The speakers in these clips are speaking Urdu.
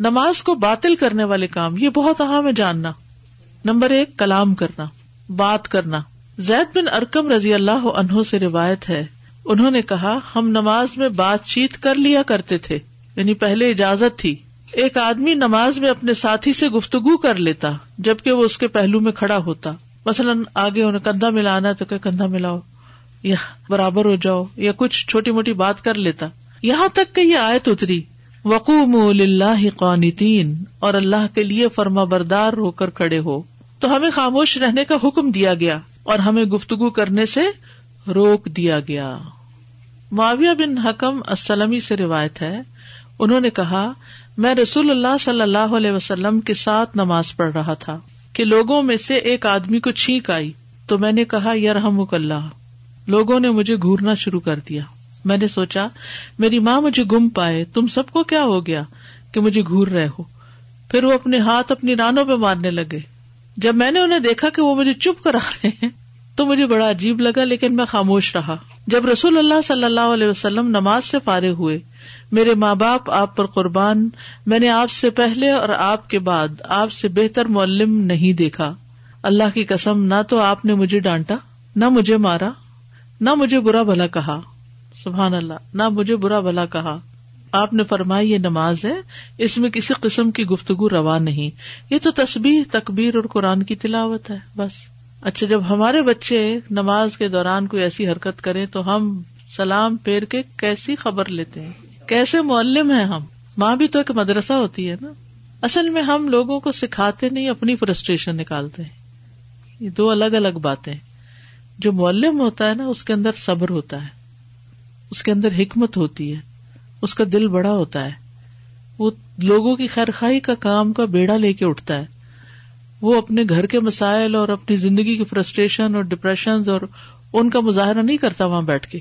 نماز کو باطل کرنے والے کام، یہ بہت اہم ہے جاننا۔ نمبر ایک، کلام کرنا، بات کرنا۔ زید بن ارکم رضی اللہ عنہ سے روایت ہے، انہوں نے کہا، ہم نماز میں بات چیت کر لیا کرتے تھے یعنی پہلے اجازت تھی۔ ایک آدمی نماز میں اپنے ساتھی سے گفتگو کر لیتا، جبکہ وہ اس کے پہلو میں کھڑا ہوتا۔ مثلاً آگے انہیں کندھا ملانا تو کہ کندھا ملاؤ، یا برابر ہو جاؤ، یا کچھ چھوٹی موٹی بات کر لیتا۔ یہاں تک کہ یہ آیت اتری۔ وقوم اللہ قانتین، اور اللہ کے لیے فرما بردار ہو کر کھڑے ہو۔ تو ہمیں خاموش رہنے کا حکم دیا گیا، اور ہمیں گفتگو کرنے سے روک دیا گیا۔ معاویہ بن حکم اسلمی سے روایت ہے، انہوں نے کہا، میں رسول اللہ صلی اللہ علیہ وسلم کے ساتھ نماز پڑھ رہا تھا، کہ لوگوں میں سے ایک آدمی کو چھینک آئی، تو میں نے کہا یرحم اللہ۔ لوگوں نے مجھے گورنا شروع کر دیا۔ میں نے سوچا، میری ماں مجھے گم پائے، تم سب کو کیا ہو گیا کہ مجھے گور رہے ہو؟ پھر وہ اپنے ہاتھ اپنی رانوں پہ مارنے لگے۔ جب میں نے انہیں دیکھا کہ وہ مجھے چپ کرا رہے ہیں، تو مجھے بڑا عجیب لگا، لیکن میں خاموش رہا۔ جب رسول اللہ صلی اللہ علیہ وسلم نماز سے فارغ ہوئے، میرے ماں باپ آپ پر قربان، میں نے آپ سے پہلے اور آپ کے بعد آپ سے بہتر معلم نہیں دیکھا۔ اللہ کی قسم، نہ تو آپ نے مجھے ڈانٹا، نہ مجھے مارا، نہ مجھے برا بھلا کہا۔ سبحان اللہ، نہ مجھے برا بھلا کہا۔ آپ نے فرمائی یہ نماز ہے، اس میں کسی قسم کی گفتگو روا نہیں۔ یہ تو تصبیح تکبیر اور قرآن کی تلاوت ہے، بس۔ اچھا جب ہمارے بچے نماز کے دوران کوئی ایسی حرکت کرے تو ہم سلام پھیر کے کیسی خبر لیتے ہیں؟ کیسے معلم ہیں ہم؟ ماں بھی تو ایک مدرسہ ہوتی ہے نا۔ اصل میں ہم لوگوں کو سکھاتے نہیں، اپنی فرسٹریشن نکالتے ہیں۔ یہ دو الگ الگ باتیں۔ جو معلم ہوتا ہے نا، اس کے اندر صبر ہوتا ہے۔ اس کے اندر حکمت ہوتی ہے، اس کا دل بڑا ہوتا ہے۔ وہ لوگوں کی خیر خائی کا کام کا بیڑا لے کے اٹھتا ہے۔ وہ اپنے گھر کے مسائل اور اپنی زندگی کی فرسٹریشن اور ڈپریشن اور ان کا مظاہرہ نہیں کرتا وہاں بیٹھ کے۔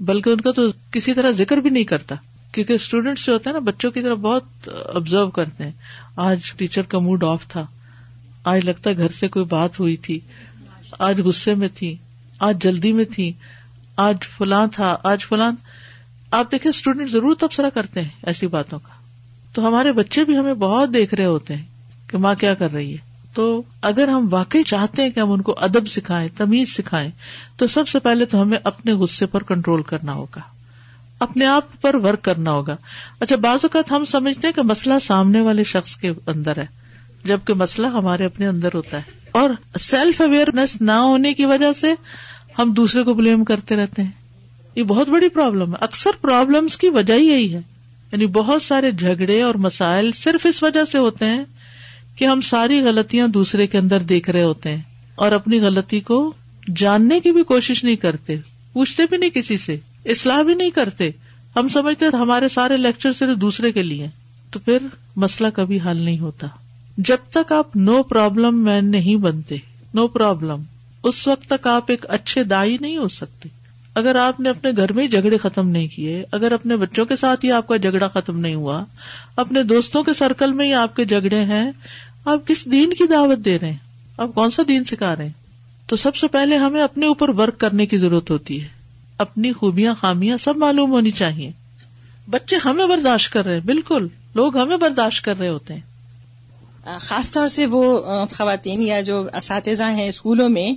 بلکہ ان کا تو کسی طرح ذکر بھی نہیں کرتا۔ کیونکہ اسٹوڈینٹس جو ہوتے ہیں نا، بچوں کی طرف بہت آبزرو کرتے ہیں۔ آج ٹیچر کا موڈ آف تھا۔ آج لگتا گھر سے کوئی بات ہوئی تھی۔ آج غصے میں تھی۔ آج جلدی میں تھی۔ آج فلاں تھا، آج فلاں۔ آپ دیکھیں اسٹوڈینٹ ضرور تبصرہ کرتے ہیں ایسی باتوں کا۔ تو ہمارے بچے بھی ہمیں بہت دیکھ رہے ہوتے ہیں کہ ماں کیا کر رہی ہے۔ تو اگر ہم واقعی چاہتے ہیں کہ ہم ان کو ادب سکھائیں، تمیز سکھائیں، تو سب سے پہلے تو ہمیں اپنے غصے پر کنٹرول کرنا ہوگا۔ اپنے آپ پر ورک کرنا ہوگا۔ اچھا بعض اوقات ہم سمجھتے ہیں کہ مسئلہ سامنے والے شخص کے اندر ہے، جبکہ مسئلہ ہمارے اپنے اندر ہوتا ہے۔ اور سیلف اویئرنیس نہ ہونے کی وجہ سے ہم دوسرے کو بلیم کرتے رہتے ہیں۔ یہ بہت بڑی پرابلم ہے۔ اکثر پرابلمس کی وجہ یہی ہے۔ یعنی بہت سارے جھگڑے اور مسائل صرف اس وجہ سے ہوتے ہیں کہ ہم ساری غلطیاں دوسرے کے اندر دیکھ رہے ہوتے ہیں اور اپنی غلطی کو جاننے کی بھی کوشش نہیں کرتے، پوچھتے بھی نہیں کسی سے، اصلاح بھی نہیں کرتے۔ ہم سمجھتے ہمارے سارے لیکچر صرف دوسرے کے لیے تو پھر مسئلہ کبھی حل نہیں ہوتا۔ جب تک آپ نو پرابلم مین نہیں بنتے نو پرابلم اس وقت تک آپ ایک اچھے دائی نہیں ہو سکتے۔ اگر آپ نے اپنے گھر میں ہی جھگڑے ختم نہیں کیے، اگر اپنے بچوں کے ساتھ ہی آپ کا جھگڑا ختم نہیں ہوا، اپنے دوستوں کے سرکل میں ہی آپ کے جھگڑے ہیں، آپ کس دین کی دعوت دے رہے ہیں؟ آپ کون سا دین سکھا رہے ہیں؟ تو سب سے پہلے ہمیں اپنے اوپر ورک کرنے کی ضرورت ہوتی ہے۔ اپنی خوبیاں، خامیاں سب معلوم ہونی چاہیے۔ بچے ہمیں برداشت کر رہے ہیں، بالکل۔ لوگ ہمیں برداشت کر رہے ہوتے ہیں۔ خاص طور سے وہ خواتین یا جو اساتذہ ہیں اسکولوں میں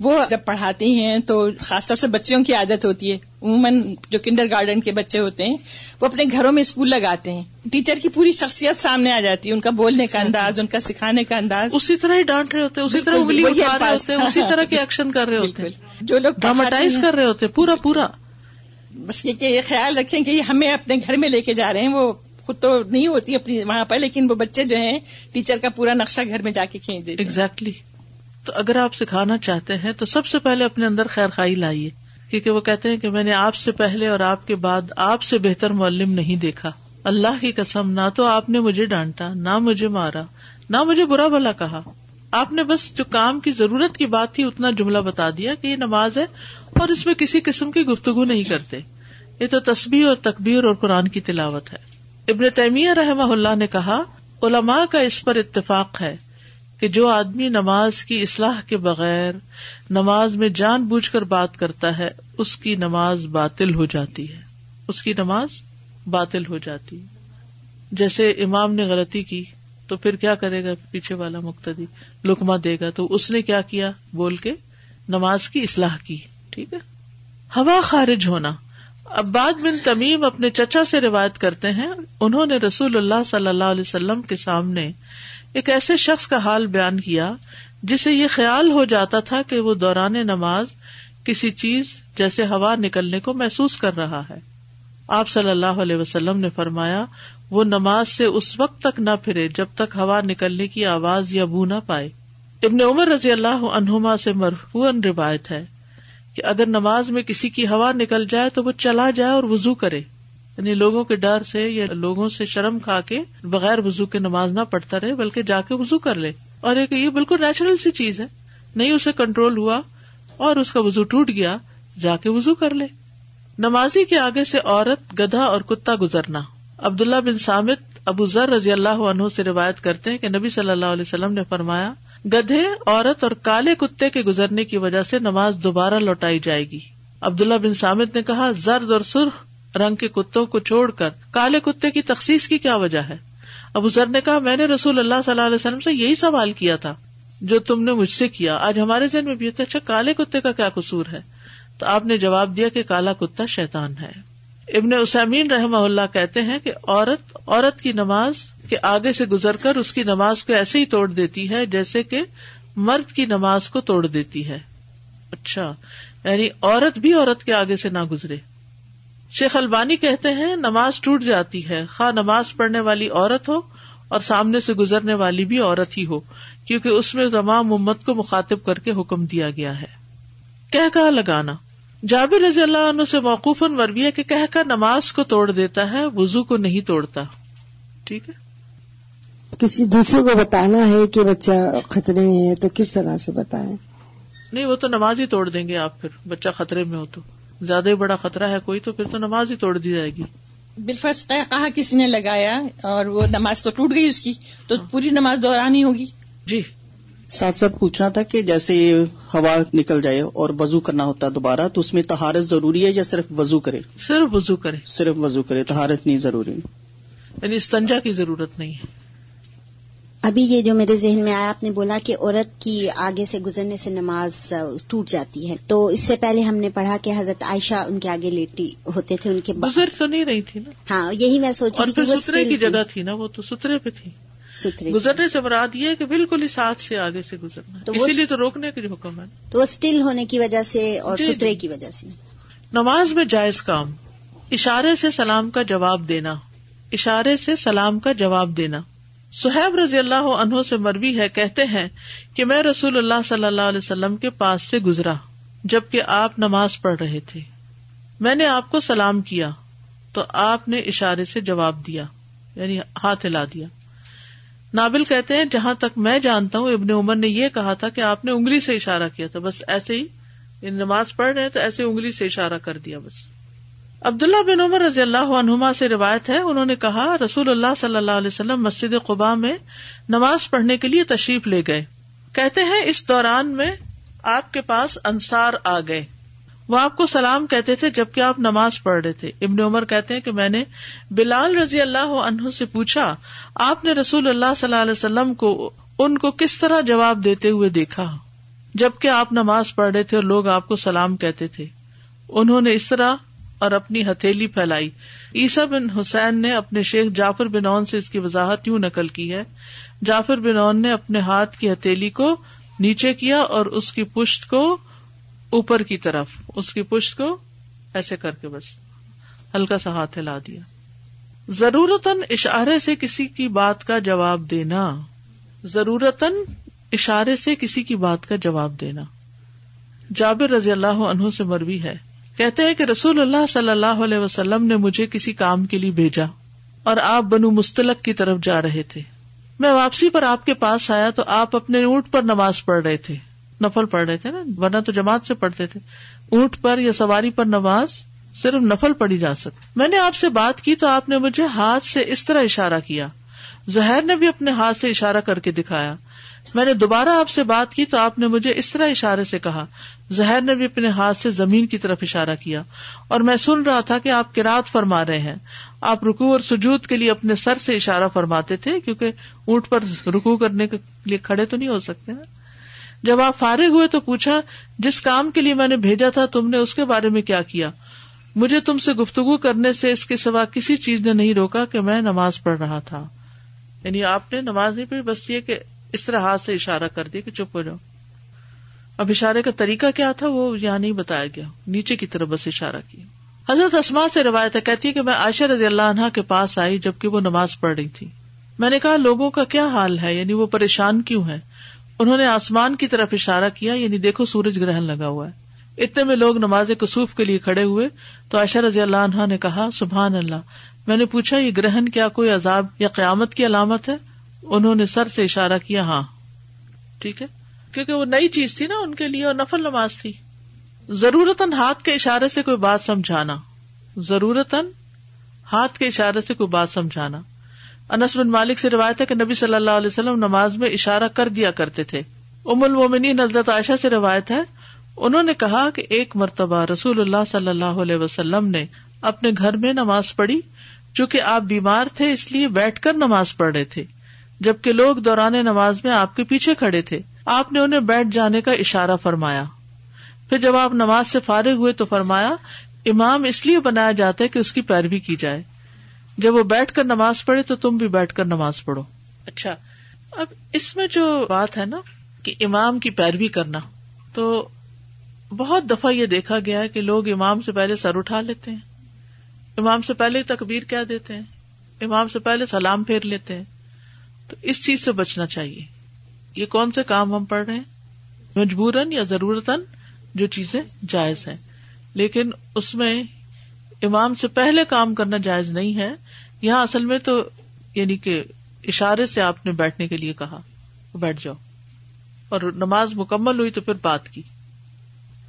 وہ جب پڑھاتی ہیں تو خاص طور سے بچوں کی عادت ہوتی ہے۔ عموماً جو کنڈر گارڈن کے بچے ہوتے ہیں وہ اپنے گھروں میں اسکول لگاتے ہیں۔ ٹیچر کی پوری شخصیت سامنے آ جاتی ہے ان کا بولنے کا انداز ان کا سکھانے کا انداز۔ اسی طرح ہی ڈانٹ رہے ہوتے اسی طرح انگلی اٹھا رہے ہوتے اسی طرح کے ایکشن کر رہے ہوتے جو لوگ ڈراماٹائز کر رہے ہوتے پورا پورا۔ بس یہ کہ یہ خیال رکھیں کہ ہمیں اپنے گھر میں لے کے جا رہے ہیں وہ خود تو نہیں ہوتی اپنی وہاں پر، لیکن وہ بچے جو ہیں، ٹیچر کا پورا نقشہ گھر میں جا کے کھینچ دیتے ایگزیکٹلی تو اگر آپ سکھانا چاہتے ہیں، تو سب سے پہلے اپنے اندر خیر خائی لائیے، کیونکہ وہ کہتے ہیں کہ میں نے آپ سے پہلے اور آپ کے بعد آپ سے بہتر معلم نہیں دیکھا۔ اللہ کی قسم، نہ تو آپ نے مجھے ڈانٹا، نہ مجھے مارا، نہ مجھے برا بلا کہا۔ آپ نے بس جو کام کی ضرورت کی بات تھی، اتنا جملہ بتا دیا کہ یہ نماز ہے اور اس میں کسی قسم کی گفتگو نہیں کرتے۔ یہ تو تصبیح اور تقبیر اور قرآن کی تلاوت ہے۔ ابن تیمیہ رحمہ اللہ نے کہا، علماء کا اس پر اتفاق ہے کہ جو آدمی نماز کی اصلاح کے بغیر نماز میں جان بوجھ کر بات کرتا ہے، اس کی نماز باطل ہو جاتی ہے۔ اس کی نماز باطل ہو جاتی ہے۔ جیسے امام نے غلطی کی تو پھر کیا کرے گا پیچھے والا مقتدی؟ لکما دے گا تو اس نے کیا کیا؟ بول کے نماز کی اصلاح کی، ٹھیک ہے؟ ہوا خارج ہونا۔ عباد بن تمیم اپنے چچا سے روایت کرتے ہیں، انہوں نے رسول اللہ صلی اللہ علیہ وسلم کے سامنے ایک ایسے شخص کا حال بیان کیا جسے یہ خیال ہو جاتا تھا کہ وہ دوران نماز کسی چیز جیسے ہوا نکلنے کو محسوس کر رہا ہے۔ آپ صلی اللہ علیہ وسلم نے فرمایا، وہ نماز سے اس وقت تک نہ پھرے جب تک ہوا نکلنے کی آواز یا بو نہ پائے۔ ابن عمر رضی اللہ عنہما سے مرفون روایت ہے۔ کہ اگر نماز میں کسی کی ہوا نکل جائے تو وہ چلا جائے اور وزو کرے۔ یعنی لوگوں کے ڈر سے یا لوگوں سے شرم کھا کے بغیر وزو کے نماز نہ پڑھتا رہے، بلکہ جا کے وزو کر لے۔ اور ایک یہ بالکل نیچرل سی چیز ہے۔ نہیں اسے کنٹرول ہوا اور اس کا وزو ٹوٹ گیا، جا کے وزو کر لے۔ نمازی کے آگے سے عورت گدھا اور کتا گزرنا۔ عبداللہ بن سامد ابو ذر رضی اللہ عنہ سے روایت کرتے ہیں کہ نبی صلی اللہ علیہ وسلم نے فرمایا گدھے، عورت اور کالے کتے کے گزرنے کی وجہ سے نماز دوبارہ لوٹائی جائے گی۔ عبداللہ بن سامد نے کہا، زرد اور سرخ رنگ کے کتوں کو چھوڑ کر کالے کتے کی تخصیص کی کیا وجہ ہے؟ ابو ذر نے کہا، میں نے رسول اللہ صلی اللہ علیہ وسلم سے یہی سوال کیا تھا جو تم نے مجھ سے کیا۔ آج ہمارے ذہن میں بھی اچھا کالے کتے کا کیا قصور ہے؟ تو آپ نے جواب دیا کہ کالا کتا شیطان ہے۔ ابن اسامین رحم اللہ کہتے ہیں کہ عورت عورت کی نماز کے آگے سے گزر کر اس کی نماز کو ایسے ہی توڑ دیتی ہے جیسے کہ مرد کی نماز کو توڑ دیتی ہے۔ اچھا یعنی عورت بھی عورت کے آگے سے نہ گزرے۔ شیخ البانی کہتے ہیں، نماز ٹوٹ جاتی ہے۔ خواہ نماز پڑھنے والی عورت ہو اور سامنے سے گزرنے والی بھی عورت ہی ہو، کیونکہ اس میں تمام امت کو مخاطب کر کے حکم دیا گیا ہے۔ کہہ کہا لگانا۔ جابر رضی اللہ عنہ سے موقوف وربی کہ کہہ کر نماز کو توڑ دیتا ہے وزو کو نہیں توڑتا۔ ٹھیک ہے؟ کسی دوسرے کو بتانا ہے کہ بچہ خطرے میں ہے تو کس طرح سے بتائیں؟ نہیں وہ تو نماز ہی توڑ دیں گے آپ پھر بچہ خطرے میں ہو تو۔ زیادہ ہی بڑا خطرہ ہے کوئی تو پھر تو نماز ہی توڑ دی جائے گی۔ بالفرض کہا کسی نے لگایا اور وہ نماز تو ٹوٹ گئی اس کی تو پوری نماز دورانی ہوگی۔ جی۔ صاحب صاحب پوچھنا تھا کہ جیسے ہوا نکل جائے اور وضو کرنا ہوتا ہے دوبارہ تو اس میں تہارت ضروری ہے یا صرف وضو کرے؟ صرف وضو کرے۔ صرف وضو کرے تہارت نہیں ضروری۔ یعنی استنجا کی ضرورت نہیں ہے۔ ابھی یہ جو میرے ذہن میں آیا آپ نے بولا کہ عورت کی آگے سے گزرنے سے نماز ٹوٹ جاتی ہے۔ تو اس سے پہلے ہم نے پڑھا کہ حضرت عائشہ ان کے آگے لیٹی ہوتے تھے ان کے گزر تو نہیں رہی تھی نا؟ ہاں یہی میں سوچ اور پھر سترے کی جگہ تھی نا وہ تو سترے پہ تھی۔ سترے گزرنے سے مراد یہ کہ بالکل ہی ساتھ سے آگے سے گزرنا تو اسی لیے تو روکنے کا جو حکم ہے۔ تو وہ اسٹل ہونے کی وجہ سے اور جی، جی۔ سترے کی وجہ سے۔ نماز میں جائز کام اشارے سے سلام کا جواب دینا اشارے سے سلام کا جواب دینا۔ سہیب رضی اللہ عنہ سے مروی ہے، کہتے ہیں کہ میں رسول اللہ صلی اللہ علیہ وسلم کے پاس سے گزرا، جبکہ آپ نماز پڑھ رہے تھے۔ میں نے آپ کو سلام کیا، تو آپ نے اشارے سے جواب دیا یعنی ہاتھ ہلا دیا۔ نابل کہتے ہیں، جہاں تک میں جانتا ہوں، ابن عمر نے یہ کہا تھا کہ آپ نے انگلی سے اشارہ کیا تھا، بس ایسے ہی یعنی نماز پڑھ رہے تو ایسے انگلی سے اشارہ کر دیا بس۔ عبداللہ بن عمر رضی اللہ عنہما سے روایت ہے، انہوں نے کہا، رسول اللہ صلی اللہ علیہ وسلم مسجد قبا میں نماز پڑھنے کے لیے تشریف لے گئے۔ کہتے ہیں، اس دوران میں آپ کے پاس انصار آ گئے۔ وہ آپ کو سلام کہتے تھے جبکہ آپ نماز پڑھ رہے تھے۔ ابن عمر کہتے ہیں کہ میں نے بلال رضی اللہ عنہ سے پوچھا، آپ نے رسول اللہ صلی اللہ علیہ وسلم کو، ان کو کس طرح جواب دیتے ہوئے دیکھا؟ جبکہ آپ نماز پڑھ رہے تھے اور لوگ آپ کو سلام کہتے تھے۔ انہوں نے اس طرح اور اپنی ہتھیلی پھیلائی۔ عیسا بن حسین نے اپنے شیخ جعفر بن اون سے اس کی وضاحت یوں نقل کی ہے۔ جعفر بن اون نے اپنے ہاتھ کی ہتھیلی کو نیچے کیا اور اس کی پشت کو اوپر کی طرف، اس کی پشت کو ایسے کر کے بس، ہلکا سا ہاتھ ہلا دیا۔ ضرورت اشارے سے کسی کی بات کا جواب دینا۔ ضرورت اشارے سے کسی کی بات کا جواب دینا۔ جابر رضی اللہ عنہ سے مروی ہے۔ کہتے ہیں کہ رسول اللہ صلی اللہ علیہ وسلم نے مجھے کسی کام کے لیے بھیجا اور آپ بنو مستلق کی طرف جا رہے تھے۔ میں واپسی پر آپ کے پاس آیا تو آپ اپنے اونٹ پر نماز پڑھ رہے تھے۔ نفل پڑھ رہے تھے نا، ورنہ تو جماعت سے پڑھتے تھے۔ اونٹ پر یا سواری پر نماز صرف نفل پڑھی جا سکتی۔ میں نے آپ سے بات کی تو آپ نے مجھے ہاتھ سے اس طرح اشارہ کیا۔ زہر نے بھی اپنے ہاتھ سے اشارہ کر کے دکھایا۔ میں نے دوبارہ آپ سے بات کی تو آپ نے مجھے اس طرح اشارے سے کہا۔ زہر نے بھی اپنے ہاتھ سے زمین کی طرف اشارہ کیا اور میں سن رہا تھا کہ آپ کراط فرما رہے ہیں۔ آپ رکو اور سجود کے لیے اپنے سر سے اشارہ فرماتے تھے کیونکہ اونٹ پر رکو کرنے کے لیے کھڑے تو نہیں ہو سکتے نا۔ جب آپ فارغ ہوئے تو پوچھا، جس کام کے لیے میں نے بھیجا تھا، تم نے اس کے بارے میں کیا کیا؟ مجھے تم سے گفتگو کرنے سے اس کے سوا کسی چیز نے نہیں روکا کہ میں نماز پڑھ رہا تھا۔ یعنی آپ نے نماز نہیں پڑھی، بس یہ کہ اس طرح ہاتھ سے اشارہ کر دیا کہ چپ ہو جاؤ۔ اب اشارے کا طریقہ کیا تھا وہ یہاں نہیں بتایا گیا نیچے کی طرف بس اشارہ کیا۔ حضرت اسما سے روایت ہے، کہتی ہے کہ میں عائشہ رضی اللہ عنہ کے پاس آئی جبکہ وہ نماز پڑھ رہی تھی۔ میں نے کہا، لوگوں کا کیا حال ہے؟ یعنی وہ پریشان کیوں ہے انہوں نے آسمان کی طرف اشارہ کیا یعنی دیکھو سورج گرہن لگا ہوا ہے۔ اتنے میں لوگ نماز کسوف کے لیے کھڑے ہوئے، تو عائشہ رضی اللہ عنہ نے کہا، سبحان اللہ۔ میں نے پوچھا، یہ گرہن کیا کوئی عذاب یا قیامت کی علامت ہے؟ انہوں نے سر سے اشارہ کیا ہاں۔ ٹھیک ہے؟ کیونکہ وہ نئی چیز تھی نا ان کے لیے اور نفل نماز تھی۔ ضرورت ہاتھ کے اشارے سے کوئی بات سمجھانا۔ ضرورت ہاتھ کے اشارے سے کوئی بات سمجھانا۔ انس بن مالک سے روایت ہے کہ نبی صلی اللہ علیہ وسلم نماز میں اشارہ کر دیا کرتے تھے۔ ام المومنی نزلت عائشہ سے روایت ہے، انہوں نے کہا کہ ایک مرتبہ رسول اللہ صلی اللہ علیہ وسلم نے اپنے گھر میں نماز پڑھی، چونکہ آپ بیمار تھے اس لیے بیٹھ کر نماز پڑھ رہے تھے، جبکہ لوگ دوران نماز میں آپ کے پیچھے کھڑے تھے۔ آپ نے انہیں بیٹھ جانے کا اشارہ فرمایا۔ پھر جب آپ نماز سے فارغ ہوئے تو فرمایا امام اس لیے بنایا جاتا ہے کہ اس کی پیروی کی جائے۔ جب وہ بیٹھ کر نماز پڑھے تو تم بھی بیٹھ کر نماز پڑھو۔ اچھا۔ اب اس میں جو بات ہے نا کہ امام کی پیروی کرنا تو بہت دفعہ یہ دیکھا گیا ہے کہ لوگ امام سے پہلے سر اٹھا لیتے ہیں۔ امام سے پہلے تکبیر کیا دیتے ہیں؟ امام سے پہلے سلام پھیر لیتے ہیں۔ تو اس چیز سے بچنا چاہیے۔ یہ کون سے کام ہم پڑھ رہے ہیں؟ مجبوراً یا ضرورت جو چیزیں جائز ہیں۔ لیکن اس میں امام سے پہلے کام کرنا جائز نہیں ہے۔ یہاں اصل میں تو یعنی کہ اشارے سے آپ نے بیٹھنے کے لیے کہا، بیٹھ جاؤ۔ اور نماز مکمل ہوئی تو پھر بات کی۔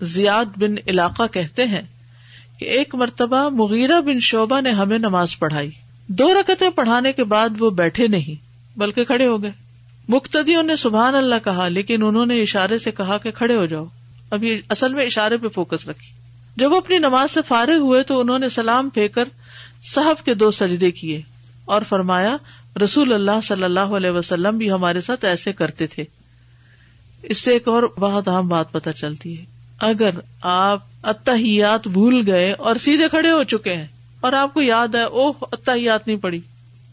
زیاد بن علاقہ کہتے ہیں کہ ایک مرتبہ مغیرہ بن شعبہ نے ہمیں نماز پڑھائی۔ دو رکتیں پڑھانے کے بعد وہ بیٹھے نہیں، بلکہ کھڑے ہو گئے۔ مختدیوں نے سبحان اللہ کہا، لیکن انہوں نے اشارے سے کہا کہ کھڑے ہو جاؤ۔ اب یہ اصل میں اشارے پہ فوکس رکھی جب وہ اپنی نماز سے فارغ ہوئے تو انہوں نے سلام پھینک کر صحف کے دو سجدے کیے اور فرمایا، رسول اللہ صلی اللہ علیہ وسلم بھی ہمارے ساتھ ایسے کرتے تھے۔ اس سے ایک اور بہت اہم بات پتہ چلتی ہے۔ اگر آپ اتحیات بھول گئے اور سیدھے کھڑے ہو چکے ہیں اور آپ کو یاد ہے، اوہ، اتحیات نہیں پڑی۔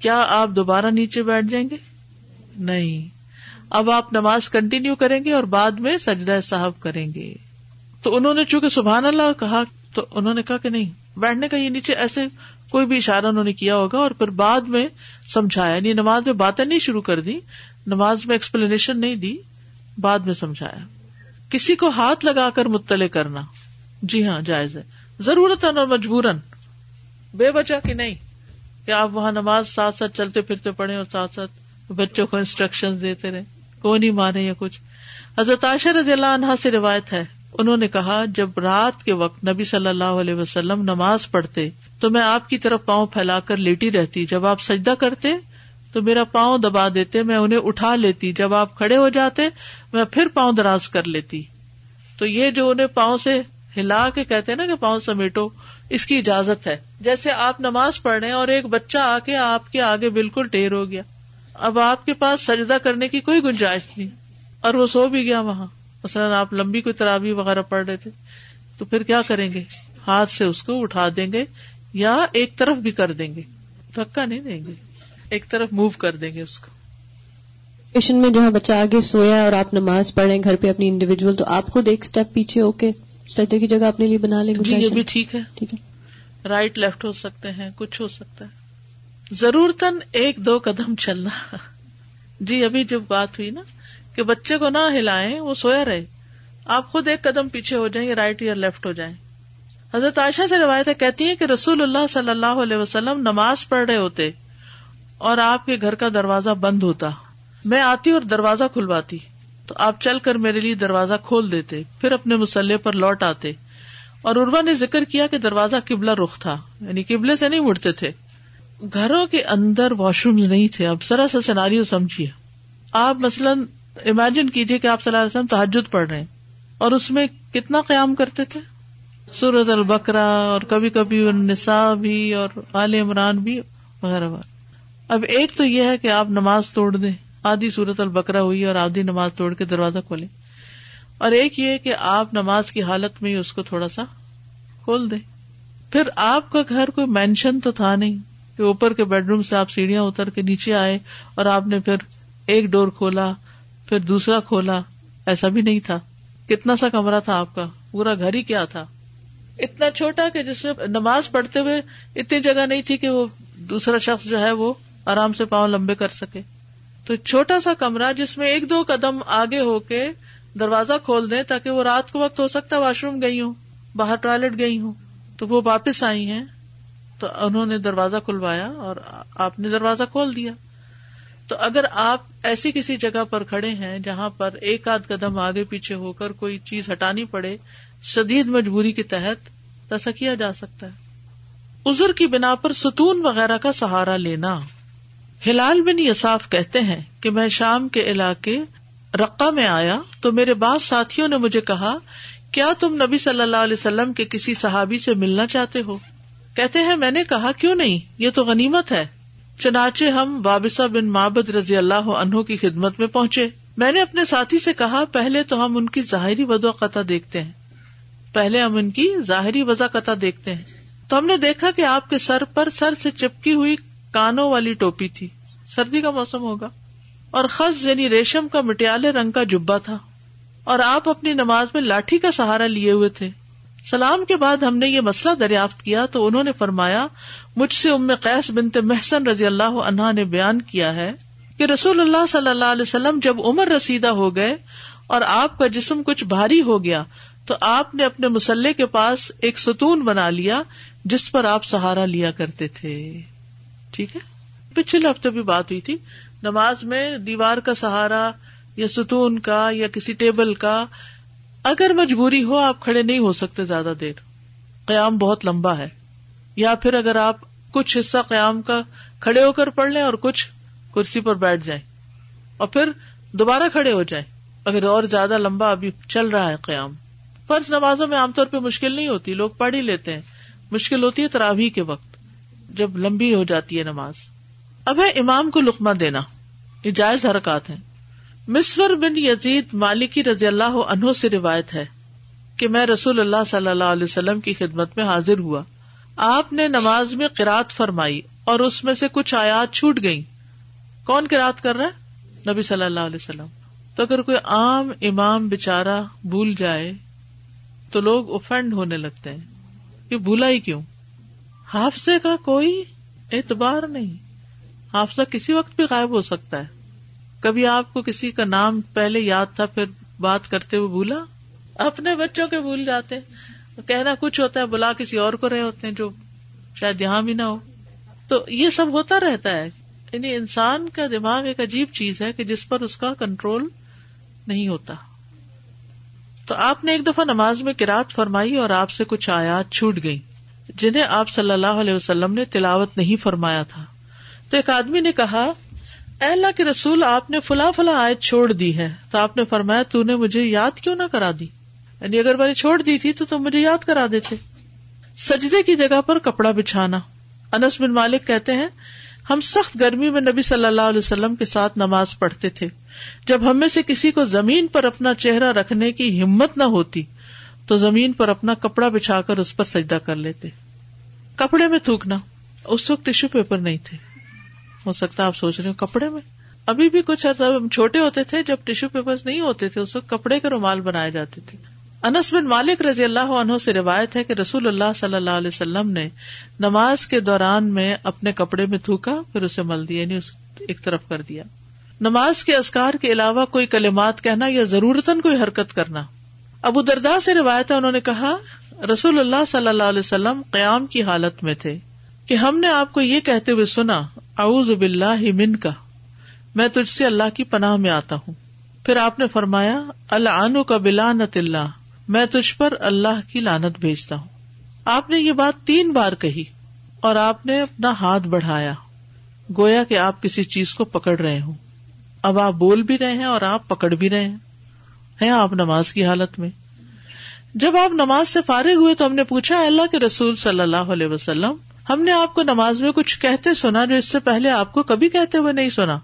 کیا آپ دوبارہ نیچے بیٹھ جائیں گے؟ نہیں۔ اب آپ نماز کنٹینیو کریں گے اور بعد میں سجدہ صاحب کریں گے۔ تو انہوں نے چونکہ سبحان اللہ کہا، تو انہوں نے کہا کہ نہیں، بیٹھنے کا یہ نیچے ایسے کوئی بھی اشارہ انہوں نے کیا ہوگا اور پھر بعد میں سمجھایا۔ یعنی نماز میں باتیں نہیں شروع کر دی، نماز میں ایکسپلینیشن نہیں دی، بعد میں سمجھایا۔ کسی کو ہاتھ لگا کر مطلع کرنا جی ہاں جائز ہے۔ ضرورت اور مجبورن بے وجہ کی نہیں، کہ آپ وہاں نماز ساتھ ساتھ چلتے پھرتے پڑے اور ساتھ ساتھ بچوں کو انسٹرکشن دیتے رہے۔ کوئی نہیں مانے یا کچھ؟ حضرت عائشہ رضی اللہ عنہ سے روایت ہے۔ انہوں نے کہا، جب رات کے وقت نبی صلی اللہ علیہ وسلم نماز پڑھتے، تو میں آپ کی طرف پاؤں پھیلا کر لیٹی رہتی۔ جب آپ سجدہ کرتے، تو میرا پاؤں دبا دیتے، میں انہیں اٹھا لیتی۔ جب آپ کھڑے ہو جاتے، میں پھر پاؤں دراز کر لیتی۔ تو یہ جو انہیں پاؤں سے ہلا کے کہتے نا کہ پاؤں سمیٹو، اس کی اجازت ہے۔ جیسے آپ نماز پڑھ رہے ہیں اور ایک بچہ آ کے آپ کے آگے بالکل ٹیر ہو گیا۔ اب آپ کے پاس سجدہ کرنے کی کوئی گنجائش نہیں۔ اور وہ سو بھی گیا وہاں۔ مثلاً آپ لمبی کوئی ترابی وغیرہ پڑھ رہے تھے۔ تو پھر کیا کریں گے؟ ہاتھ سے اس کو اٹھا دیں گے یا ایک طرف بھی کر دیں گے۔ دھکا نہیں دیں گے۔ ایک طرف موو کر دیں گے اس کو۔ میں جہاں بچہ آگے سویا اور آپ نماز پڑھ رہے ہیں گھر پہ اپنی انڈیویجل تو آپ خود ایک اسٹیپ پیچھے ہو کے سجدے کی جگہ اپنے لیے بنا لیں جی یہ بھی ٹھیک ہے۔ ٹھیک ہے۔ رائٹ لیفٹ ہو سکتے ہیں کچھ ہو سکتا ہے۔ ضرورت ایک دو قدم چلنا۔ جی ابھی جب بات ہوئی نا کہ بچے کو نہ ہلائیں، وہ سویا رہے۔ آپ خود ایک قدم پیچھے ہو جائیں یا رائٹ یا لیفٹ ہو جائیں۔ حضرت عائشہ سے روایت کہتی ہیں کہ رسول اللہ صلی اللہ علیہ وسلم نماز پڑھ رہے ہوتے اور آپ کے گھر کا دروازہ بند ہوتا۔ میں آتی اور دروازہ کھلواتی۔ تو آپ چل کر میرے لیے دروازہ کھول دیتے، پھر اپنے مسلح پر لوٹ آتے۔ اور اروا نے ذکر کیا کہ دروازہ قبلہ رخ تھا یعنی قبلے سے نہیں مڑتے تھے۔ گھروں کے اندر واش روم نہیں تھے. اب سرا سا سیناری سمجھیے. آپ مثلاً امیجن کیجیے کہ آپ صلی اللہ علیہ وسلم تحجد پڑھ رہے ہیں اور اس میں کتنا قیام کرتے تھے؟ سورت البکرا اور کبھی کبھی نسا بھی اور عال عمران بھی وغیرہ وغیرہ. اب ایک تو یہ ہے کہ آپ نماز توڑ دیں. آدھی سورت البکرا ہوئی اور آدھی نماز توڑ کے دروازہ کھولیں. اور ایک یہ کہ آپ نماز کی حالت میں ہی اس کو تھوڑا سا کھول دیں. پھر آپ کا گھر کوئی مینشن تو تھا نہیں. کہ اوپر کے بیڈ روم سے آپ سیڑھیاں اتر کے نیچے آئے اور آپ نے پھر ایک ڈور کھولا، پھر دوسرا کھولا، ایسا بھی نہیں تھا۔ کتنا سا کمرہ تھا آپ کا؟ پورا گھر ہی کیا تھا؟ اتنا چھوٹا کہ جس میں نماز پڑھتے ہوئے اتنی جگہ نہیں تھی کہ وہ دوسرا شخص جو ہے وہ آرام سے پاؤں لمبے کر سکے۔ تو چھوٹا سا کمرہ جس میں ایک دو قدم آگے ہو کے دروازہ کھول دیں تاکہ وہ رات کو وقت ہو سکتا ہے واش روم گئی ہوں، باہر ٹوائلٹ گئی ہوں، تو وہ واپس آئی ہیں۔ تو انہوں نے دروازہ کھلوایا اور آپ نے دروازہ کھول دیا۔ تو اگر آپ ایسی کسی جگہ پر کھڑے ہیں جہاں پر ایک آدھ قدم آگے پیچھے ہو کر کوئی چیز ہٹانی پڑے، شدید مجبوری کے تحت ایسا کیا جا سکتا ہے۔ ازر کی بنا پر ستون وغیرہ کا سہارا لینا۔ ہلال بن یساف کہتے ہیں کہ میں شام کے علاقے رقا میں آیا تو میرے بعض ساتھیوں نے مجھے کہا، کیا تم نبی صلی اللہ علیہ وسلم کے کسی صحابی سے ملنا چاہتے ہو؟ کہتے ہیں، میں نے کہا، کیوں نہیں؟ یہ تو غنیمت ہے. چنانچہ ہم وابسا بن مابد رضی اللہ عنہ کی خدمت میں پہنچے۔ میں نے اپنے ساتھی سے کہا، پہلے تو ہم ان کی ظاہری وضو قطع دیکھتے ہیں۔ پہلے ہم ان کی ظاہری وضا قطع دیکھتے ہیں۔ تو ہم نے دیکھا کہ آپ کے سر پر سر سے چپکی ہوئی کانوں والی ٹوپی تھی۔ سردی کا موسم ہوگا۔ اور خز یعنی ریشم کا مٹیالے رنگ کا جبا تھا۔ اور آپ اپنی نماز میں لاٹھی کا سہارا لیے ہوئے تھے۔ سلام کے بعد ہم نے یہ مسئلہ دریافت کیا تو انہوں نے فرمایا، مجھ سے ام قیس بنت محسن رضی اللہ عنہا نے بیان کیا ہے کہ رسول اللہ صلی اللہ علیہ وسلم جب عمر رسیدہ ہو گئے اور آپ کا جسم کچھ بھاری ہو گیا تو آپ نے اپنے مسلح کے پاس ایک ستون بنا لیا جس پر آپ سہارا لیا کرتے تھے۔ ٹھیک ہے؟ پچھلے ہفتے بھی بات ہوئی تھی۔ نماز میں دیوار کا سہارا یا ستون کا یا کسی ٹیبل کا اگر مجبوری ہو آپ کھڑے نہیں ہو سکتے زیادہ دیر۔ قیام بہت لمبا ہے۔ یا پھر اگر آپ کچھ حصہ قیام کا کھڑے ہو کر پڑھ لیں اور کچھ کرسی پر بیٹھ جائیں۔ اور پھر دوبارہ کھڑے ہو جائیں۔ اگر اور زیادہ لمبا ابھی چل رہا ہے قیام۔ فرض نمازوں میں عام طور پہ مشکل نہیں ہوتی، لوگ پڑھ ہی لیتے ہیں۔ مشکل ہوتی ہے تراوی کے وقت، جب لمبی ہو جاتی ہے نماز۔ اب ہے امام کو لکما دینا۔ یہ جائز حرکات ہیں۔ مسور بن یزید مالکی رضی اللہ عنہ سے روایت ہے کہ میں رسول اللہ صلی اللہ علیہ وسلم کی خدمت میں حاضر ہوا۔ آپ نے نماز میں قرات فرمائی اور اس میں سے کچھ آیات چھوٹ گئی کون قرات کر رہا ہے؟ نبی صلی اللہ علیہ وسلم۔ تو اگر کوئی عام امام بےچارا بھول جائے تو لوگ اوفینڈ ہونے لگتے ہیں۔ کہ بھولا ہی کیوں؟ حافظے کا کوئی اعتبار نہیں۔ حافظہ کسی وقت بھی غائب ہو سکتا ہے۔ کبھی آپ کو کسی کا نام پہلے یاد تھا پھر بات کرتے ہوئے بھولا؟ اپنے بچوں کے بھول جاتے۔ کہنا کچھ ہوتا ہے، بلا کسی اور کو رہے ہوتے ہیں جو شاید یہاں بھی نہ ہو۔ تو یہ سب ہوتا رہتا ہے۔ یعنی انسان کا دماغ ایک عجیب چیز ہے کہ جس پر اس کا کنٹرول نہیں ہوتا۔ تو آپ نے ایک دفعہ نماز میں کراط فرمائی اور آپ سے کچھ آیات چھوٹ گئی جنہیں آپ صلی اللہ علیہ وسلم نے تلاوت نہیں فرمایا تھا۔ تو ایک آدمی نے کہا اے اللہ کے رسول، آپ نے فلاں فلاں آیت چھوڑ دی ہے۔ تو آپ نے فرمایا، تو نے مجھے یاد کیوں نہ کرا دی؟ یعنی اگر میں نے چھوڑ دی تھی تو تم مجھے یاد کرا دیتے۔ سجدے کی جگہ پر کپڑا بچھانا۔ انس بن مالک کہتے ہیں، ہم سخت گرمی میں نبی صلی اللہ علیہ وسلم کے ساتھ نماز پڑھتے تھے۔ جب ہم میں سے کسی کو زمین پر اپنا چہرہ رکھنے کی ہمت نہ ہوتی، تو زمین پر اپنا کپڑا بچھا کر اس پر سجدہ کر لیتے۔ کپڑے میں تھوکنا، اس وقت ٹیشو پیپر نہیں تھے۔ ہو سکتا آپ سوچ رہے ہو کپڑے میں۔ ابھی بھی کچھ چھوٹے ہوتے تھے، جب ٹیشو پیپر نہیں ہوتے تھے، اس وقت کپڑے کے رومال بنائے جاتے تھے۔ انس بن مالک رضی اللہ عنہ سے روایت ہے کہ رسول اللہ صلی اللہ علیہ وسلم نے نماز کے دوران میں اپنے کپڑے میں تھوکا، پھر اسے مل دیا یعنی ایک طرف کر دیا۔ نماز کے ازکار کے علاوہ کوئی کلمات کہنا یا ضرورت کوئی حرکت کرنا۔ ابو دردا سے روایت ہے، انہوں نے کہا، رسول اللہ صلی اللہ علیہ وسلم قیام کی حالت میں تھے۔ کہ ہم نے آپ کو یہ کہتے ہوئے سنا، اعوذ باللہ من کا میں تجھ سے اللہ کی پناہ میں آتا ہوں۔ پھر آپ نے فرمایا اللہ کا بلانت اللہ، میں تجھ پر اللہ کی لانت بھیجتا ہوں۔ آپ نے یہ بات تین بار کہی اور آپ نے اپنا ہاتھ بڑھایا۔ گویا کہ آپ کسی چیز کو پکڑ رہے ہوں۔ اب آپ بول بھی رہے ہیں اور آپ پکڑ بھی رہے ہیں۔ آپ نماز کی حالت میں؟ جب آپ نماز سے فارغ ہوئے تو ہم نے پوچھا اللہ کے رسول صلی اللہ علیہ وسلم ہم نے آپ کو نماز میں کچھ کہتے سنا جو اس سے پہلے آپ کو کبھی کہتے ہوئے نہیں سنا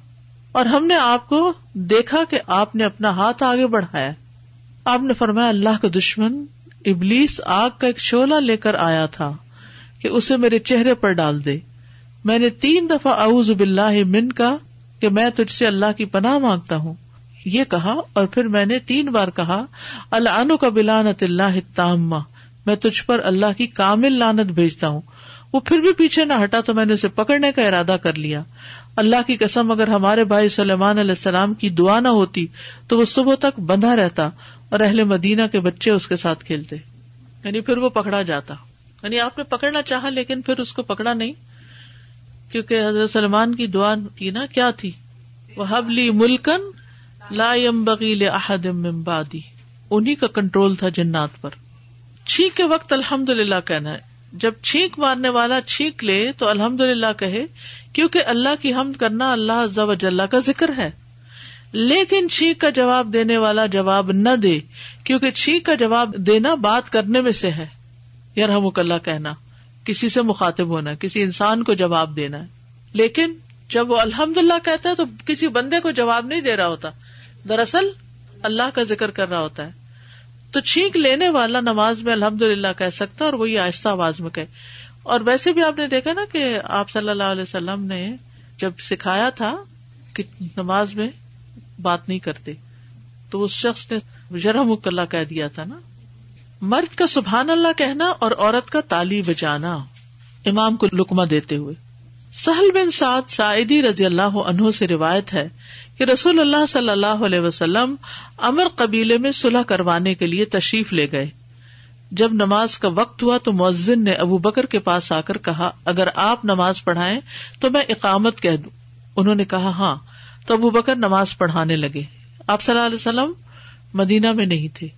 اور ہم نے آپ کو دیکھا کہ آپ نے اپنا ہاتھ آگے بڑھایا آپ نے فرمایا اللہ کا دشمن ابلیس آگ کا ایک شولہ لے کر آیا تھا کہ اسے میرے چہرے پر ڈال دے میں نے تین دفعہ اعوذ باللہ من کا کہ میں تجھ سے اللہ کی پناہ مانگتا ہوں یہ کہا اور پھر میں نے تین بار کہا اللہ کا بلانت اللہ تامہ میں تجھ پر اللہ کی کامل لانت بھیجتا ہوں وہ پھر بھی پیچھے نہ ہٹا تو میں نے اسے پکڑنے کا ارادہ کر لیا۔ اللہ کی قسم، اگر ہمارے بھائی سلیمان علیہ السلام کی دعا نہ ہوتی تو وہ صبح تک بندھا رہتا اور اہل مدینہ کے بچے اس کے ساتھ کھیلتے۔ یعنی پھر وہ پکڑا جاتا۔ یعنی آپ نے پکڑنا چاہا لیکن پھر اس کو پکڑا نہیں۔ کیونکہ حضرت سلمان کی دعا کی نا کیا تھی؟ وہ حبلی ملکن لا بغیل احد ممبادی انہیں کا کنٹرول تھا جنات پر۔ چھینک کے وقت الحمد للہ کہنا ہے۔ جب چھینک مارنے والا چھینک لے تو الحمد للہ کہے، کیونکہ اللہ کی حمد کرنا اللہ جل کا ذکر ہے۔ لیکن چھینک کا جواب دینے والا جواب نہ دے، کیونکہ چھینک کا جواب دینا بات کرنے میں سے ہے۔ یار اللہ کہنا، کسی سے مخاطب ہونا، کسی انسان کو جواب دینا۔ ہے لیکن جب وہ الحمد للہ کہتا ہے تو کسی بندے کو جواب نہیں دے رہا ہوتا۔ دراصل اللہ کا ذکر کر رہا ہوتا ہے۔ تو چھینک لینے والا نماز میں الحمد للہ کہہ سکتا اور وہی آہستہ آواز میں کہ اور ویسے بھی آپ نے دیکھا نا کہ آپ صلی اللہ علیہ وسلم نے جب سکھایا تھا کہ نماز میں بات نہیں کرتے، تو اس شخص نے جرم اللہ کہہ دیا تھا نا۔ مرد کا سبحان اللہ کہنا اور عورت کا تالی بجانا، امام کو لکما دیتے ہوئے۔ سہل بن سعد سعیدی رضی اللہ عنہ سے روایت ہے کہ رسول اللہ صلی اللہ علیہ وسلم امر قبیلے میں صلح کروانے کے لیے تشریف لے گئے۔ جب نماز کا وقت ہوا تو مؤذن نے ابو بکر کے پاس آ کر کہا، اگر آپ نماز پڑھائیں تو میں اقامت کہہ دوں۔ انہوں نے کہا ہاں۔ تو ابو بکر نماز پڑھانے لگے۔ آپ صلی اللہ علیہ وسلم مدینہ میں نہیں تھے۔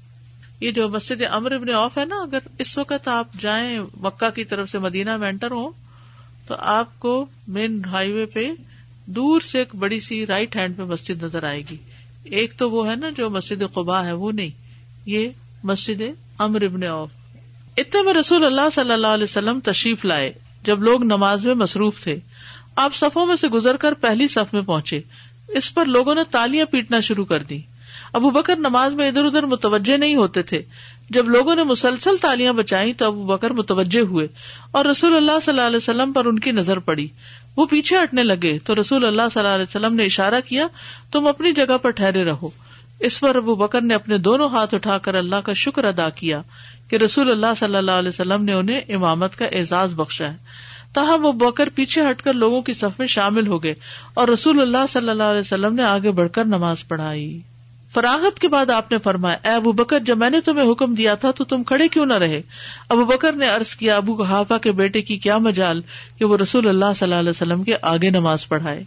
یہ جو مسجد امر ابن اوف ہے نا، اگر اس وقت آپ جائیں مکہ کی طرف سے مدینہ میں انٹر ہوں تو آپ کو مین ہائی وے پہ دور سے ایک بڑی سی رائٹ ہینڈ پہ مسجد نظر آئے گی۔ ایک تو وہ ہے نا جو مسجد قبا ہے، وہ نہیں۔ یہ مسجد امر ابن اوف اتنے میں رسول اللہ صلی اللہ علیہ وسلم تشریف لائے جب لوگ نماز میں مصروف تھے۔ آپ صفوں میں سے گزر کر پہلی صف میں پہنچے۔ اس پر لوگوں نے تالیاں پیٹنا شروع کر دی ابو بکر نماز میں ادھر ادھر متوجہ نہیں ہوتے تھے۔ جب لوگوں نے مسلسل تالیاں بچائی تو ابو بکر متوجہ ہوئے اور رسول اللہ صلی اللہ علیہ وسلم پر ان کی نظر پڑی۔ وہ پیچھے ہٹنے لگے تو رسول اللہ صلی اللہ علیہ وسلم نے اشارہ کیا، تم اپنی جگہ پر ٹھہرے رہو۔ اس پر ابو بکر نے اپنے دونوں ہاتھ اٹھا کر اللہ کا شکر ادا کیا کہ رسول اللہ صلی اللہ علیہ وسلم نے انہیں امامت کا اعزاز بخشا ہے۔ تاہم وہ بکر پیچھے ہٹ کر لوگوں کی صف میں شامل ہو گئے اور رسول اللہ صلی اللہ علیہ وسلم نے آگے بڑھ کر نماز پڑھائی۔ فراغت کے بعد آپ نے فرمایا، اے ابو بکر، جب میں نے تمہیں حکم دیا تھا تو تم کھڑے کیوں نہ رہے؟ ابو بکر نے ارض کیا، ابو حافا کے بیٹے کی کیا مجال کہ وہ رسول اللہ صلی اللہ علیہ وسلم کے آگے نماز پڑھائے۔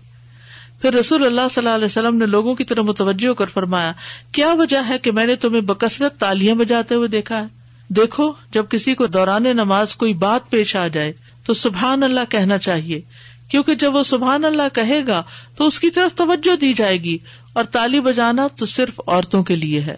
پھر رسول اللہ صلی اللہ علیہ وسلم نے لوگوں کی طرح متوجہ کر فرمایا، کیا وجہ ہے کہ میں نے تمہیں بکثرت تالیاں بجاتے ہوئے دیکھا ہے؟ دیکھو، جب کسی کو دوران نماز کوئی بات پیش آ جائے تو سبحان اللہ کہنا چاہیے، کیونکہ جب وہ سبحان اللہ کہے گا تو اس کی طرف توجہ دی جائے گی۔ اور تالی بجانا تو صرف عورتوں کے لیے ہے۔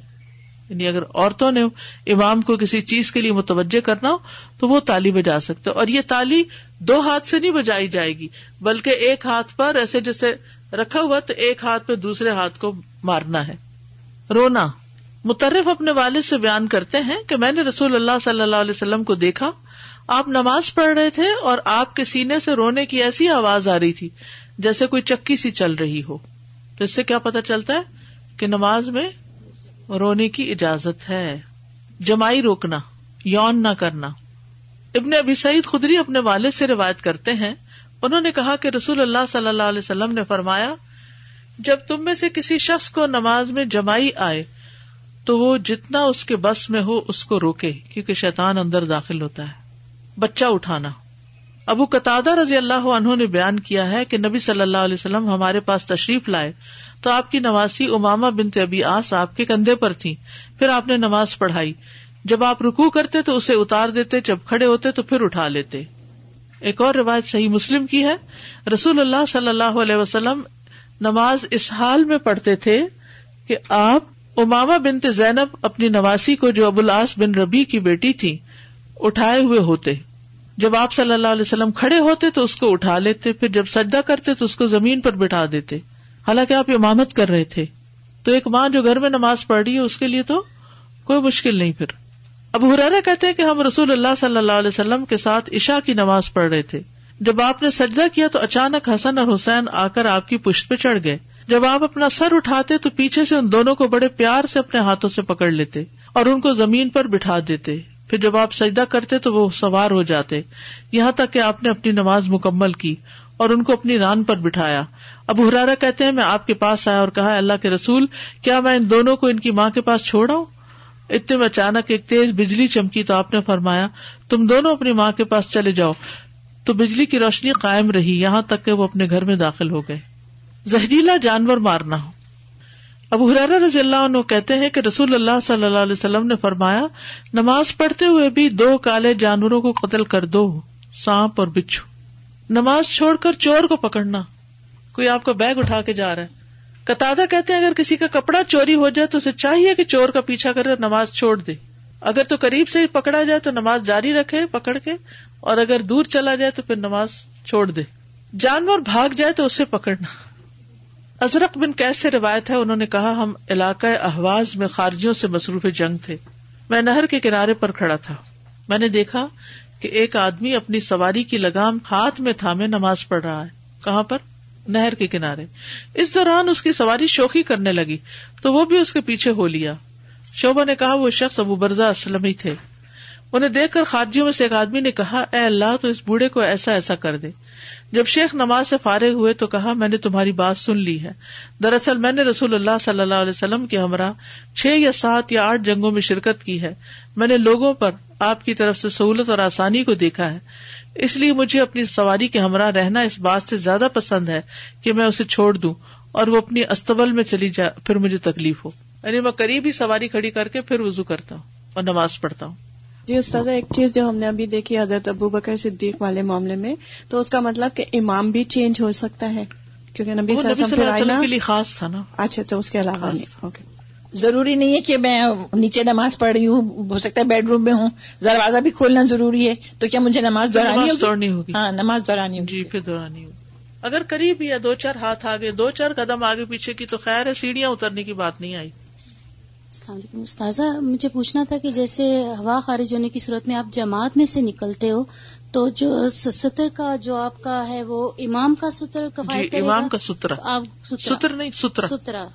یعنی اگر عورتوں نے امام کو کسی چیز کے لیے متوجہ کرنا ہو تو وہ تالی بجا سکتے اور یہ تالی دو ہاتھ سے نہیں بجائی جائے گی، بلکہ ایک ہاتھ پر ایسے جیسے رکھا ہوا تو ایک ہاتھ پہ دوسرے ہاتھ کو مارنا ہے۔ رونا۔ مترف اپنے والد سے بیان کرتے ہیں کہ میں نے رسول اللہ صلی اللہ علیہ وسلم کو دیکھا۔ آپ نماز پڑھ رہے تھے اور آپ کے سینے سے رونے کی ایسی آواز آ رہی تھی جیسے کوئی چکی سی چل رہی ہو۔ تو اس سے کیا پتا چلتا ہے کہ نماز میں رونے کی اجازت ہے۔ جمائی روکنا، یون نہ کرنا۔ ابن ابی سعید خدری اپنے والد سے روایت کرتے ہیں۔ انہوں نے کہا کہ رسول اللہ صلی اللہ علیہ وسلم نے فرمایا، جب تم میں سے کسی شخص کو نماز میں جمائی آئے، تو وہ جتنا اس کے بس میں ہو اس کو روکے، کیونکہ شیطان اندر داخل ہوتا ہے۔ بچہ اٹھانا۔ ابو قطع رضی اللہ عنہ نے بیان کیا ہے کہ نبی صلی اللہ علیہ وسلم ہمارے پاس تشریف لائے تو آپ کی نواسی اماما بنت ابی آس آپ کے کندھے پر تھی۔ پھر آپ نے نماز پڑھائی۔ جب آپ رکو کرتے تو اسے اتار دیتے، جب کھڑے ہوتے تو پھر اٹھا لیتے۔ ایک اور روایت صحیح مسلم کی ہے۔ رسول اللہ صلی اللہ علیہ وسلم نماز اس حال میں پڑھتے تھے کہ آپ اماما بنت زینب اپنی نواسی کو جو ابو العاص بن ربی کی بیٹی تھی، اٹھائے ہوئے ہوتے۔ جب آپ صلی اللہ علیہ وسلم کھڑے ہوتے تو اس کو اٹھا لیتے، پھر جب سجدہ کرتے تو اس کو زمین پر بٹھا دیتے۔ حالانکہ آپ امامت کر رہے تھے۔ تو ایک ماں جو گھر میں نماز پڑھ رہی ہے، اس کے لیے تو کوئی مشکل نہیں پھر۔ اب حرارا کہتے ہیں کہ ہم رسول اللہ صلی اللہ علیہ وسلم کے ساتھ عشاء کی نماز پڑھ رہے تھے۔ جب آپ نے سجدہ کیا تو اچانک حسن اور حسین آ کر آپ کی پشت پہ چڑھ گئے۔ جب آپ اپنا سر اٹھاتے تو پیچھے سے ان دونوں کو بڑے پیار سے اپنے ہاتھوں سے پکڑ لیتے اور ان کو زمین پر بٹھا دیتے۔ پھر جب آپ سجدہ کرتے تو وہ سوار ہو جاتے۔ یہاں تک کہ آپ نے اپنی نماز مکمل کی اور ان کو اپنی ران پر بٹھایا۔ اب ہرارا کہتے ہیں، میں آپ کے پاس آیا اور کہا اللہ کے رسول، کیا میں ان دونوں کو ان کی ماں کے پاس چھوڑا ہوں اتنے میں اچانک ایک تیز بجلی چمکی تو آپ نے فرمایا، تم دونوں اپنی ماں کے پاس چلے جاؤ۔ تو بجلی کی روشنی قائم رہی، یہاں تک کہ وہ اپنے گھر میں داخل ہو گئے۔ زہریلا جانور مارنا۔ ہو اب حرار رضی اللہ عنہ کہتے ہیں کہ رسول اللہ صلی اللہ علیہ وسلم نے فرمایا، نماز پڑھتے ہوئے بھی دو کالے جانوروں کو قتل کر دو، سانپ اور بچھو۔ نماز چھوڑ کر چور کو پکڑنا۔ کوئی آپ کا بیگ اٹھا کے جا رہا ہے۔ قطع کہتے ہیں، اگر کسی کا کپڑا چوری ہو جائے تو اسے چاہیے کہ چور کا پیچھا کرے نماز چھوڑ دے۔ اگر تو قریب سے پکڑا جائے تو نماز جاری رکھے، پکڑ کے، اور اگر دور چلا جائے تو پھر نماز چھوڑ دے۔ جانور بھاگ جائے تو اسے پکڑنا۔ ازرق بن کیس سے روایت ہے، انہوں نے کہا، ہم علاقۂ احواز میں خارجیوں سے مصروف جنگ تھے۔ میں نہر کے کنارے پر کھڑا تھا۔ میں نے دیکھا کہ ایک آدمی اپنی سواری کی لگام ہاتھ میں تھامے نماز پڑھ رہا ہے۔ کہاں پر؟ نہر کے کنارے۔ اس دوران اس کی سواری شوخی کرنے لگی، تو وہ بھی اس کے پیچھے ہو لیا۔ شوبا نے کہا، وہ شخص ابو برزا اسلم ہی تھے۔ انہیں دیکھ کر خارجیوں میں سے ایک آدمی نے کہا، اے اللہ، تو اس بوڑھے کو ایسا ایسا کر دے۔ جب شیخ نماز سے فارغ ہوئے تو کہا، میں نے تمہاری بات سن لی ہے۔ دراصل میں نے رسول اللہ صلی اللہ علیہ وسلم کے ہمراہ چھ یا سات یا آٹھ جنگوں میں شرکت کی ہے۔ میں نے لوگوں پر آپ کی طرف سے سہولت اور آسانی کو دیکھا ہے۔ اس لیے مجھے اپنی سواری کے ہمراہ رہنا اس بات سے زیادہ پسند ہے کہ میں اسے چھوڑ دوں اور وہ اپنی استبل میں چلی جائے پھر مجھے تکلیف ہو۔ یعنی میں قریب ہی سواری کھڑی کر کے پھر وزو کرتا ہوں اور نماز پڑھتا ہوں۔ جی استاد ایک چیز جو ہم نے ابھی دیکھی حضرت ابو بکر صدیق والے معاملے میں تو اس کا مطلب کہ امام بھی چینج ہو سکتا ہے کیونکہ نبی صلی اللہ علیہ وسلم کے لیے خاص تھا نا۔ اچھا تو اس کے علاوہ ضروری نہیں ہے کہ میں نیچے نماز پڑھ رہی ہوں ہو سکتا ہے بیڈ روم میں ہوں دروازہ بھی کھولنا ضروری ہے تو کیا مجھے نماز دورانی ہوگی؟ ہاں نماز دورانی جی پھر دورانی ہوگی۔ اگر قریب یا دو چار ہاتھ آگے دو چار قدم آگے پیچھے کی تو خیر ہے سیڑھیاں اترنے کی بات نہیں آئی۔ السلام علیکم استاذہ مجھے پوچھنا تھا کہ جیسے ہوا خارج ہونے کی صورت میں آپ جماعت میں سے نکلتے ہو تو جو ستر کا جو آپ کا ہے وہ امام کا ستر کا جی امام کا سترا آپ ستر نہیں سترا سترا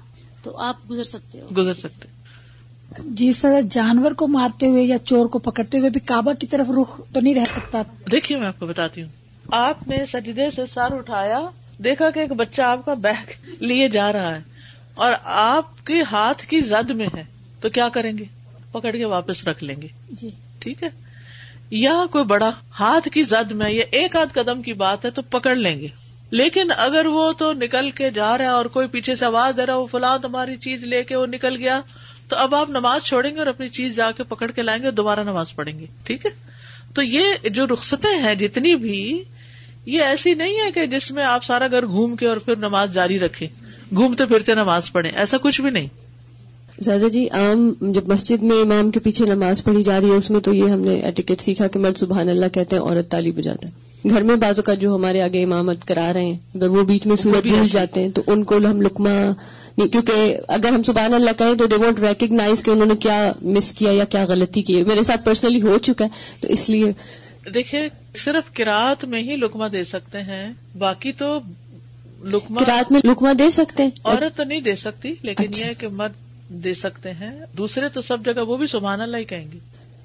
تو آپ گزر سکتے ہو۔ گزر سکتے۔ جی سر جانور کو مارتے ہوئے یا چور کو پکڑتے ہوئے بھی کعبہ کی طرف رخ تو نہیں رہ سکتا؟ دیکھیے میں آپ کو بتاتی ہوں۔ آپ نے سجدے سے سر اٹھایا دیکھا کہ ایک بچہ آپ کا بیگ لیے جا رہا ہے۔ اور آپ کے ہاتھ کی زد میں ہے تو کیا کریں گے؟ پکڑ کے واپس رکھ لیں گے۔ جی۔ ٹھیک ہے؟ یا کوئی بڑا ہاتھ کی زد میں یا ایک آدھ قدم کی بات ہے تو پکڑ لیں گے۔ لیکن اگر وہ تو نکل کے جا رہا ہے اور کوئی پیچھے سے آواز دے رہا وہ فلاں تمہاری چیز لے کے وہ نکل گیا تو اب آپ نماز چھوڑیں گے اور اپنی چیز جا کے پکڑ کے لائیں گے دوبارہ نماز پڑھیں گے۔ ٹھیک ہے؟ تو یہ جو رخصتیں ہیں جتنی بھی یہ ایسی نہیں ہے کہ جس میں آپ سارا گھر گھوم کے اور پھر نماز جاری رکھے گھومتے پھرتے نماز پڑھیں ایسا کچھ بھی نہیں۔ زیادہ جی عام جب مسجد میں امام کے پیچھے نماز پڑھی جا رہی ہے اس میں تو یہ ہم نے ایٹیکیٹ سیکھا کہ مرد سبحان اللہ کہتے ہیں عورت تالی بجاتا ہے۔ گھر میں بازو کا جو ہمارے آگے امامت کرا رہے ہیں اگر وہ بیچ میں سورج بھول جاتے ہیں تو ان کو ہم لکما نہیں کیونکہ اگر ہم سبحان اللہ کہیں تو دے وانٹ ریکگنائز کہ انہوں نے کیا مس کیا یا کیا غلطی کی میرے ساتھ پرسنلی ہو چکا ہے تو اس لیے دیکھیے صرف کراط میں ہی لکما دے سکتے ہیں باقی تو لکما رات میں لکما دے سکتے ہیں؟ عورت تو نہیں دے سکتی لیکن اچھا۔ یہ کہ مرد دے سکتے ہیں۔ دوسرے تو سب جگہ وہ بھی سبحان اللہ ہی کہیں گے۔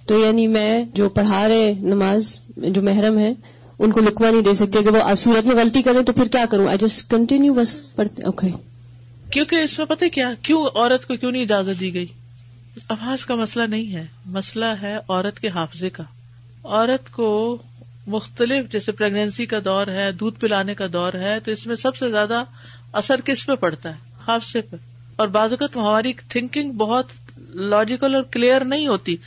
تو یعنی میں جو پڑھا رہے نماز جو محرم ہے ان کو لکما نہیں دے سکتے اگر وہ صورت میں غلطی کرے تو پھر کیا کروں؟ آئی جسٹ کنٹینیو بس پڑھتے اوکے کیونکہ اس میں پتہ کیا؟ کیوں عورت کو کیوں نہیں اجازت دی گئی؟ آواز کا مسئلہ نہیں ہے۔ مسئلہ ہے عورت کے حافظے کا۔ عورت کو مختلف، جیسے پریگنینسی کا دور ہے، دودھ پلانے کا دور ہے، تو اس میں سب سے زیادہ اثر کس پہ پڑتا ہے؟ حادثے پہ۔ اور بعض اوقات ہماری تھنکنگ بہت لاجیکل اور کلیئر نہیں ہوتی۔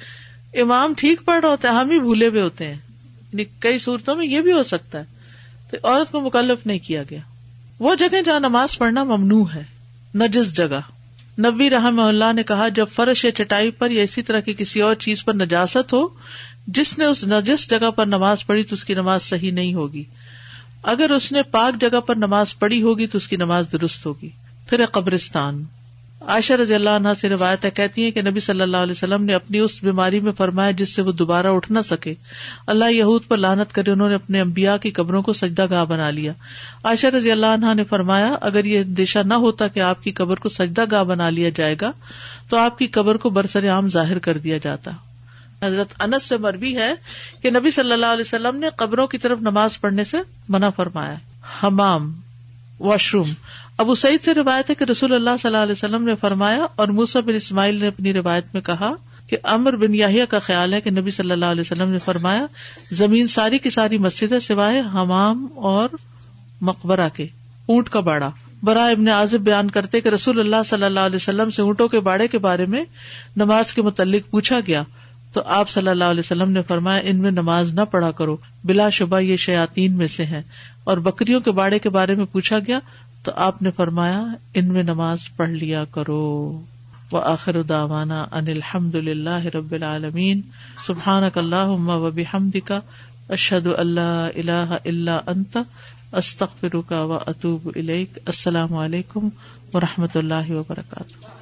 امام ٹھیک پڑھ رہا ہوتا ہے، ہم ہی بھولے ہوئے ہوتے ہیں۔ یعنی کئی صورتوں میں یہ بھی ہو سکتا ہے۔ تو عورت کو مکلف نہیں کیا گیا۔ وہ جگہ جہاں نماز پڑھنا ممنوع ہے، نجس جگہ۔ نبی رحم اللہ نے کہا، جب فرش یا چٹائی پر یا اسی طرح کی کسی اور چیز پر نجاست ہو جس نے اس نجس جگہ پر نماز پڑھی تو اس کی نماز صحیح نہیں ہوگی۔ اگر اس نے پاک جگہ پر نماز پڑھی ہوگی تو اس کی نماز درست ہوگی۔ پھر قبرستان۔ عائشہ رضی اللہ عنہ سے روایت کہتی ہیں کہ نبی صلی اللہ علیہ وسلم نے اپنی اس بیماری میں فرمایا جس سے وہ دوبارہ اٹھ نہ سکے۔ اللہ یہود پر لانت کرے انہوں نے اپنے امبیا کی قبروں کو سجدہ گاہ بنا لیا۔ عائشہ رضی اللہ عنہ نے فرمایا، اگر یہ اندیشہ نہ ہوتا کہ آپ کی قبر کو سجدہ گاہ بنا لیا جائے گا، تو آپ کی قبر کو برسر عام ظاہر کر دیا جاتا۔ حضرت انس سے مربی ہے کہ نبی صلی اللہ علیہ وسلم نے قبروں کی طرف نماز پڑھنے سے منع فرمایا۔ حمام، واش روم۔ ابو سعید سے روایت ہے کہ رسول اللہ صلی اللہ علیہ وسلم نے فرمایا اور موسا بن اسماعیل نے اپنی روایت میں کہا کہ امر بن یاہیا کا خیال ہے کہ نبی صلی اللہ علیہ وسلم نے فرمایا، زمین ساری کی ساری مسجد سوائے حمام اور مقبرہ کے، اونٹ کا باڑا برا ابن عازب بیان کرتے کہ رسول اللہ صلی اللہ علیہ وسلم سے اونٹوں کے باڑے کے بارے میں نماز کے متعلق پوچھا گیا۔ تو آپ صلی اللہ علیہ وسلم نے فرمایا، ان میں نماز نہ پڑھا کرو، بلا شبہ یہ شیاتین میں سے ہیں۔ اور بکریوں کے باڑے کے بارے میں پوچھا گیا، تو آپ نے فرمایا، ان میں نماز پڑھ لیا کرو۔ و آخر داوانا ان الحمد للہ رب العالمین۔ سبحان اللہ و بحمد کا اشد اللہ اللہ اللہ انت استخر کا و اطوب السلام علیکم و رحمۃ اللہ وبرکاتہ۔